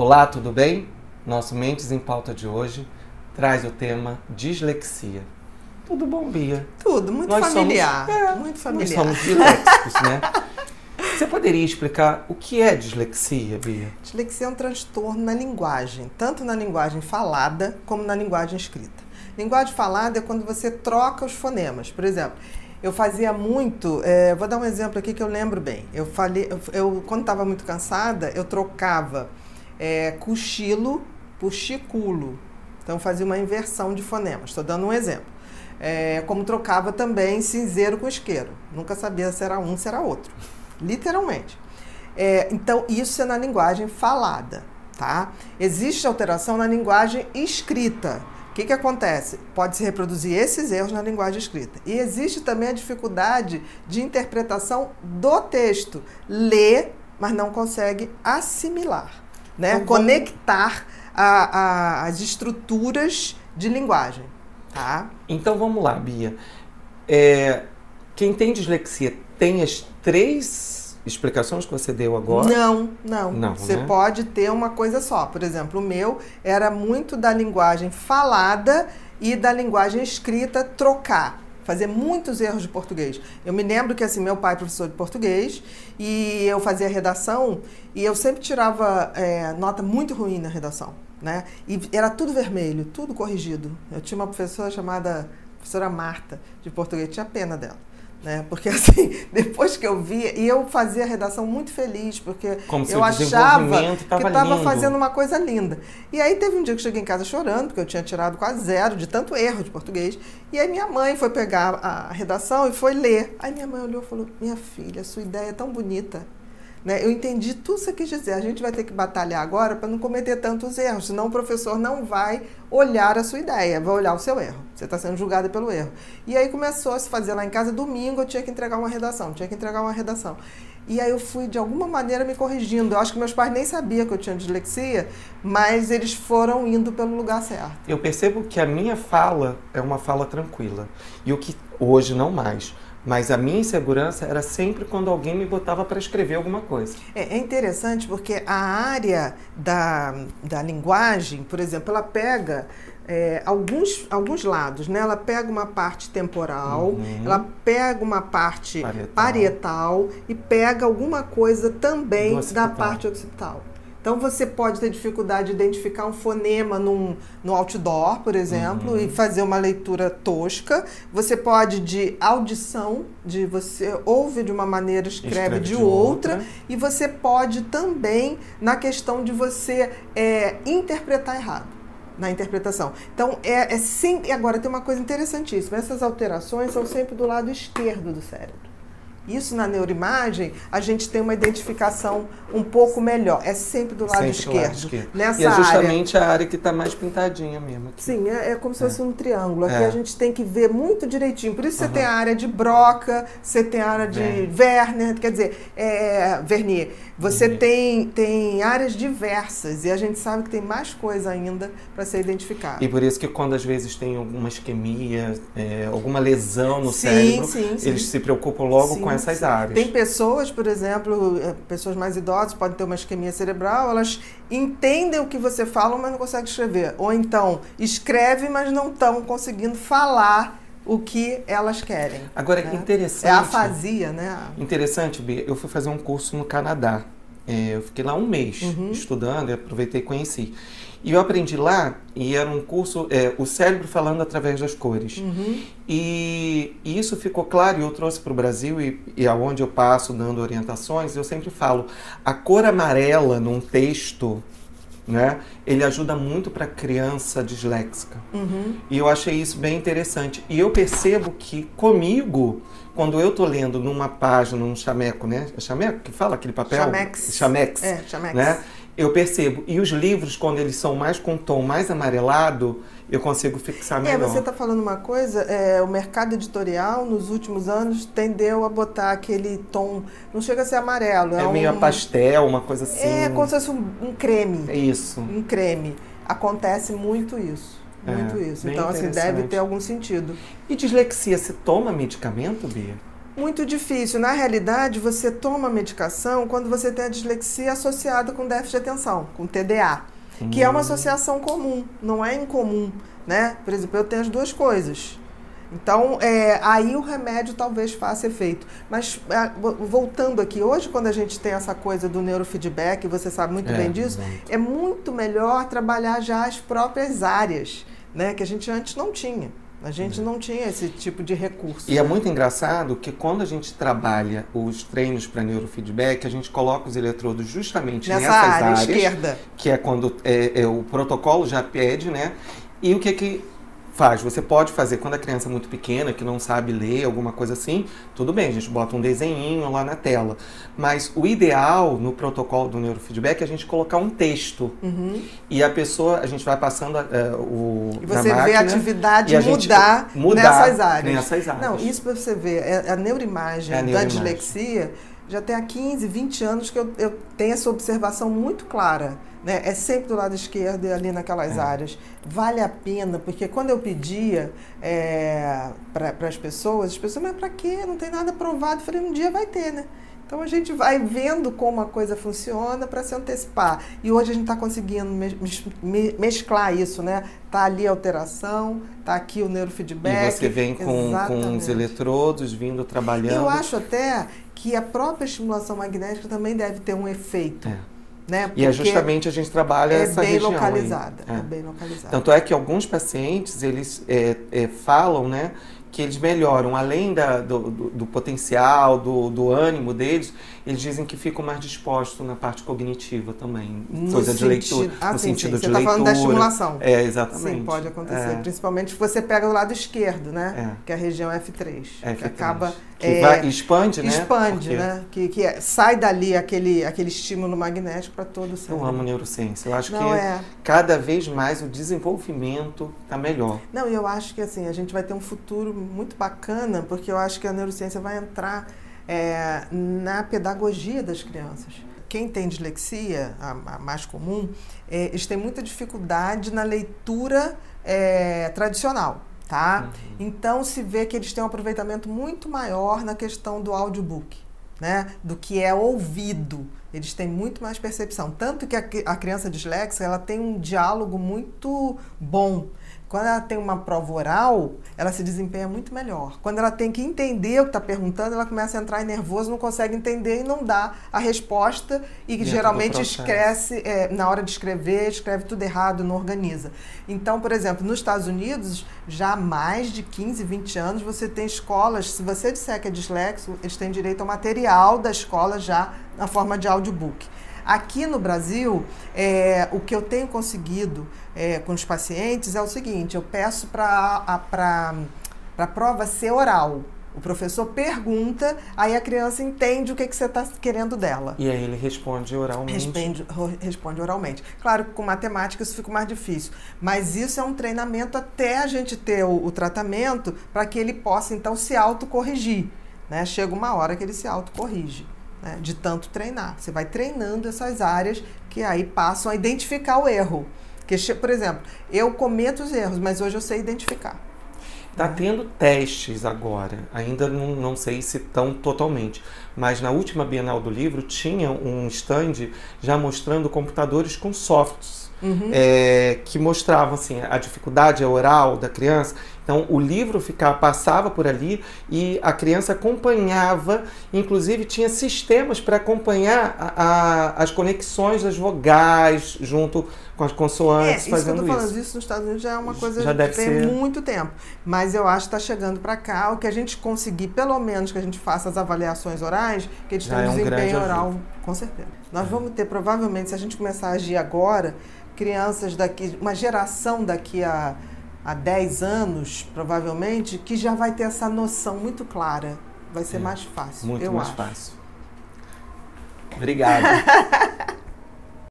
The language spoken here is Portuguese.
Olá, tudo bem? Nosso Mentes em Pauta de hoje traz o tema dislexia. Tudo bom, Bia? Tudo, muito Nós familiar. somos- é, muito familiar. Nós somos disléxicos, né? Você poderia explicar o que é dislexia, Bia? Dislexia é um transtorno na linguagem, tanto na linguagem falada como na linguagem escrita. Linguagem falada é quando você troca os fonemas. Por exemplo, eu fazia muito, eh, vou dar um exemplo aqui que eu lembro bem. Eu falei, eu, eu, quando estava muito cansada, eu trocava eh, cochilo por chiculo. Então fazia uma inversão de fonemas. Estou dando um exemplo. Eh, como trocava também cinzeiro com isqueiro. Nunca sabia se era um, se era outro. Literalmente. É, então, isso é na linguagem falada, tá? Existe alteração na linguagem escrita. O que, que acontece? Pode-se reproduzir esses erros na linguagem escrita. E existe também a dificuldade de interpretação do texto. Lê, mas não consegue assimilar, né? Então, Conectar a- a- as estruturas de linguagem, tá? Então vamos lá, Bia. É, quem tem dislexia tem as três explicações que você deu agora? Não, não. Não, Você né? pode ter uma coisa só. Por exemplo, o meu era muito da linguagem falada e da linguagem escrita trocar. Fazer muitos erros de português. Eu me lembro que assim, meu pai é professor de português e eu fazia redação e eu sempre tirava é, nota muito ruim na redação. Né? E era tudo vermelho, tudo corrigido. Eu tinha uma professora chamada professora Marta de português, tinha pena dela. Né? Porque assim, depois que eu via, e eu fazia a redação muito feliz, porque Como eu achava que tava estava fazendo uma coisa linda. E aí teve um dia que eu cheguei em casa chorando, porque eu tinha tirado quase zero de tanto erro de português. E aí minha mãe foi pegar a redação e foi ler. Aí minha mãe olhou e falou: Minha filha, sua ideia é tão bonita. Né? Eu entendi tudo que você quis dizer. A gente vai ter que batalhar agora para não cometer tantos erros, senão o professor não vai olhar a sua ideia, vai olhar o seu erro. Você está sendo julgada pelo erro. E aí começou a se fazer lá em casa, domingo eu tinha que entregar uma redação, tinha que entregar uma redação. E aí eu fui, de alguma maneira, me corrigindo. Eu acho que meus pais nem sabiam que eu tinha dislexia, mas eles foram indo pelo lugar certo. Eu percebo que a minha fala é uma fala tranquila. E o que hoje não mais. Mas a minha insegurança era sempre quando alguém me botava para escrever alguma coisa. É, é interessante porque a área da, da linguagem, por exemplo, ela pega é, alguns, alguns lados, né? Ela pega uma parte temporal, Uhum. ela pega uma parte Parietal. parietal, e pega alguma coisa também da parte occipital. Então você pode ter dificuldade de identificar um fonema num, no outdoor, por exemplo, Uhum. e fazer uma leitura tosca. Você pode de audição, de você ouve de uma maneira, escreve, Escreve de, de outra. outra. E você pode também na questão de você é, interpretar errado. Na interpretação. Então, é, é sempre. Agora, tem uma coisa interessantíssima: essas alterações são sempre do lado esquerdo do cérebro. Isso na neuroimagem, a gente tem uma identificação um pouco melhor. É sempre do lado, Sempre esquerdo, do lado esquerdo. Nessa e é área. justamente a área que está mais pintadinha mesmo. aqui. Sim, é, é como se fosse um triângulo. Aqui É. a gente tem que ver muito direitinho. Por isso você Aham. tem a área de Broca, você tem a área de Werner. Quer dizer, é, Vernier. Você Vernier. tem, tem áreas diversas e a gente sabe que tem mais coisa ainda para ser identificada. E por isso que quando às vezes tem alguma isquemia, é, alguma lesão no Sim, cérebro, sim, sim. eles se preocupam logo Sim, com essas sim. áreas. Tem pessoas, por exemplo, eh, pessoas mais idosas podem ter uma isquemia cerebral, elas entendem o que você fala, mas não conseguem escrever. Ou então escreve, mas não estão conseguindo falar o que elas querem. Agora, né? interessante. É a afasia, né? Interessante, Bia, eu fui fazer um curso no Canadá. É, eu fiquei lá um mês Uhum. estudando e aproveitei e conheci. E eu aprendi lá, e era um curso, é, o cérebro falando através das cores. Uhum. E, e isso ficou claro e eu trouxe para o Brasil e, e aonde eu passo dando orientações, eu sempre falo, a cor amarela num texto, né, ele ajuda muito para criança disléxica. Uhum. E eu achei isso bem interessante. E eu percebo que comigo, quando eu tô lendo numa página, num chameco, né? É chameco que fala aquele papel? Chamex. Chamex. É, chamex. Né? Eu percebo. E os livros, quando eles são mais com tom mais amarelado, eu consigo fixar É, melhor. você está falando uma coisa, é, o mercado editorial nos últimos anos tendeu a botar aquele tom, não chega a ser amarelo, é, É meio a um, pastel, uma coisa assim. É como se fosse um, um creme. É isso. um creme. Acontece muito isso. É, Muito isso. bem Então, assim, deve ter algum sentido. E dislexia, você toma medicamento, Bia? Muito difícil. Na realidade, você toma medicação quando você tem a dislexia associada com déficit de atenção, com TDA, hum. que é uma hum. associação comum, não é incomum, né? Por exemplo, eu tenho as duas coisas. Então, é, aí o remédio talvez faça efeito. Mas, é, voltando aqui, hoje, quando a gente tem essa coisa do neurofeedback, você sabe muito é, bem disso, é muito melhor trabalhar já as próprias áreas, né? Que a gente antes não tinha. A gente não tinha esse tipo de recurso. E é muito engraçado que quando a gente trabalha os treinos para neurofeedback, a gente coloca os eletrodos justamente Nessa nessas área, áreas, esquerda. que é quando é, é, o protocolo já pede, né? E o que que Faz. Você pode fazer quando a criança é muito pequena, que não sabe ler, alguma coisa assim, tudo bem, a gente bota um desenhinho lá na tela. Mas o ideal no protocolo do neurofeedback é a gente colocar um texto. Uhum. E a pessoa, a gente vai passando uh, o. E você vê a atividade a mudar, mudar nessas áreas. nessas áreas. Não, isso para você ver, é a neuroimagem, é a neuroimagem. da dislexia já tem há 15, 20 anos que eu, eu tenho essa observação muito clara né? É sempre do lado esquerdo e ali naquelas é. áreas. Vale a pena, porque quando eu pedia é, para as pessoas, as pessoas, mas para quê? Não tem nada provado. Eu falei, um dia vai ter, né? Então a gente vai vendo como a coisa funciona para se antecipar. E hoje a gente está conseguindo mesclar isso, né? Tá ali a alteração, tá aqui o neurofeedback. E você vem com, com os eletrodos vindo trabalhando. Eu acho até que a própria estimulação magnética também deve ter um efeito. É né? e é justamente a gente trabalha é essa bem região. Localizada, é. é. bem localizada. Tanto é que alguns pacientes, eles é, é falam, né? que eles melhoram, além da, do, do, do, potencial, do, do ânimo deles, eles dizem que ficam mais dispostos na parte cognitiva também. No coisa sentido, de leitura. Ah, no sim, sentido sim. de Você leitura. está falando da estimulação. É, exatamente. Sim, pode acontecer. É. Principalmente se você pega do lado esquerdo, né? É. Que é a região F3. F3. Que acaba. Que é, vai, expande, né? Expande, Porque... né? Que, que é, sai dali aquele, aquele estímulo magnético para todo o cérebro. Eu amo neurociência. Eu acho Não, que é. cada vez mais o desenvolvimento está melhor. Não, e eu acho que assim, a gente vai ter um futuro muito bacana, porque eu acho que a neurociência vai entrar é, na pedagogia das crianças. Quem tem dislexia, a, a mais comum, é, eles têm muita dificuldade na leitura é, tradicional. Tá? Uhum. Então se vê que eles têm um aproveitamento muito maior na questão do audiobook, né? Do que é ouvido. Eles têm muito mais percepção. Tanto que a, a criança disléxica ela tem um diálogo muito bom quando ela tem uma prova oral, ela se desempenha muito melhor. Quando ela tem que entender o que está perguntando, ela começa a entrar em nervoso, não consegue entender e não dá a resposta e Dentro geralmente esquece, é, na hora de escrever, escreve tudo errado, não organiza. Então, por exemplo, nos Estados Unidos, já há mais de 15, 20 anos, você tem escolas, se você disser que é dislexo, eles têm direito ao material da escola já na forma de audiobook. Aqui no Brasil, é, o que eu tenho conseguido é, com os pacientes é o seguinte: eu peço para a prova ser oral. O professor pergunta, aí a criança entende o que, que você está querendo dela. E aí ele responde oralmente. Responde, responde oralmente. Claro que com matemática isso fica mais difícil, mas isso é um treinamento até a gente ter o, o tratamento para que ele possa então se autocorrigir. Né? Chega uma hora que ele se autocorrige né, de tanto treinar. Você vai treinando essas áreas que aí passam a identificar o erro. Que, por exemplo, eu cometo os erros, mas hoje eu sei identificar. Está né? tendo testes agora, ainda não, não sei se tão totalmente, mas na última Bienal do Livro tinha um stand já mostrando computadores com softs uhum. é, que mostravam assim, a dificuldade oral da criança então o livro ficava, passava por ali e a criança acompanhava, inclusive tinha sistemas para acompanhar a, a, as conexões das vogais junto com as consoantes, é, fazendo isso. Que eu tô falando isso. isso nos Estados Unidos já é uma coisa já deve tem ser... muito tempo. Mas eu acho que está chegando para cá, o que a gente conseguir, pelo menos que a gente faça as avaliações orais, que eles têm um desempenho oral, ajuda. com certeza. Nós é. vamos ter, provavelmente, se a gente começar a agir agora, crianças daqui, uma geração daqui a há 10 anos, provavelmente, que já vai ter essa noção muito clara. Vai ser é, mais fácil. Muito eu mais acho. fácil. Obrigado.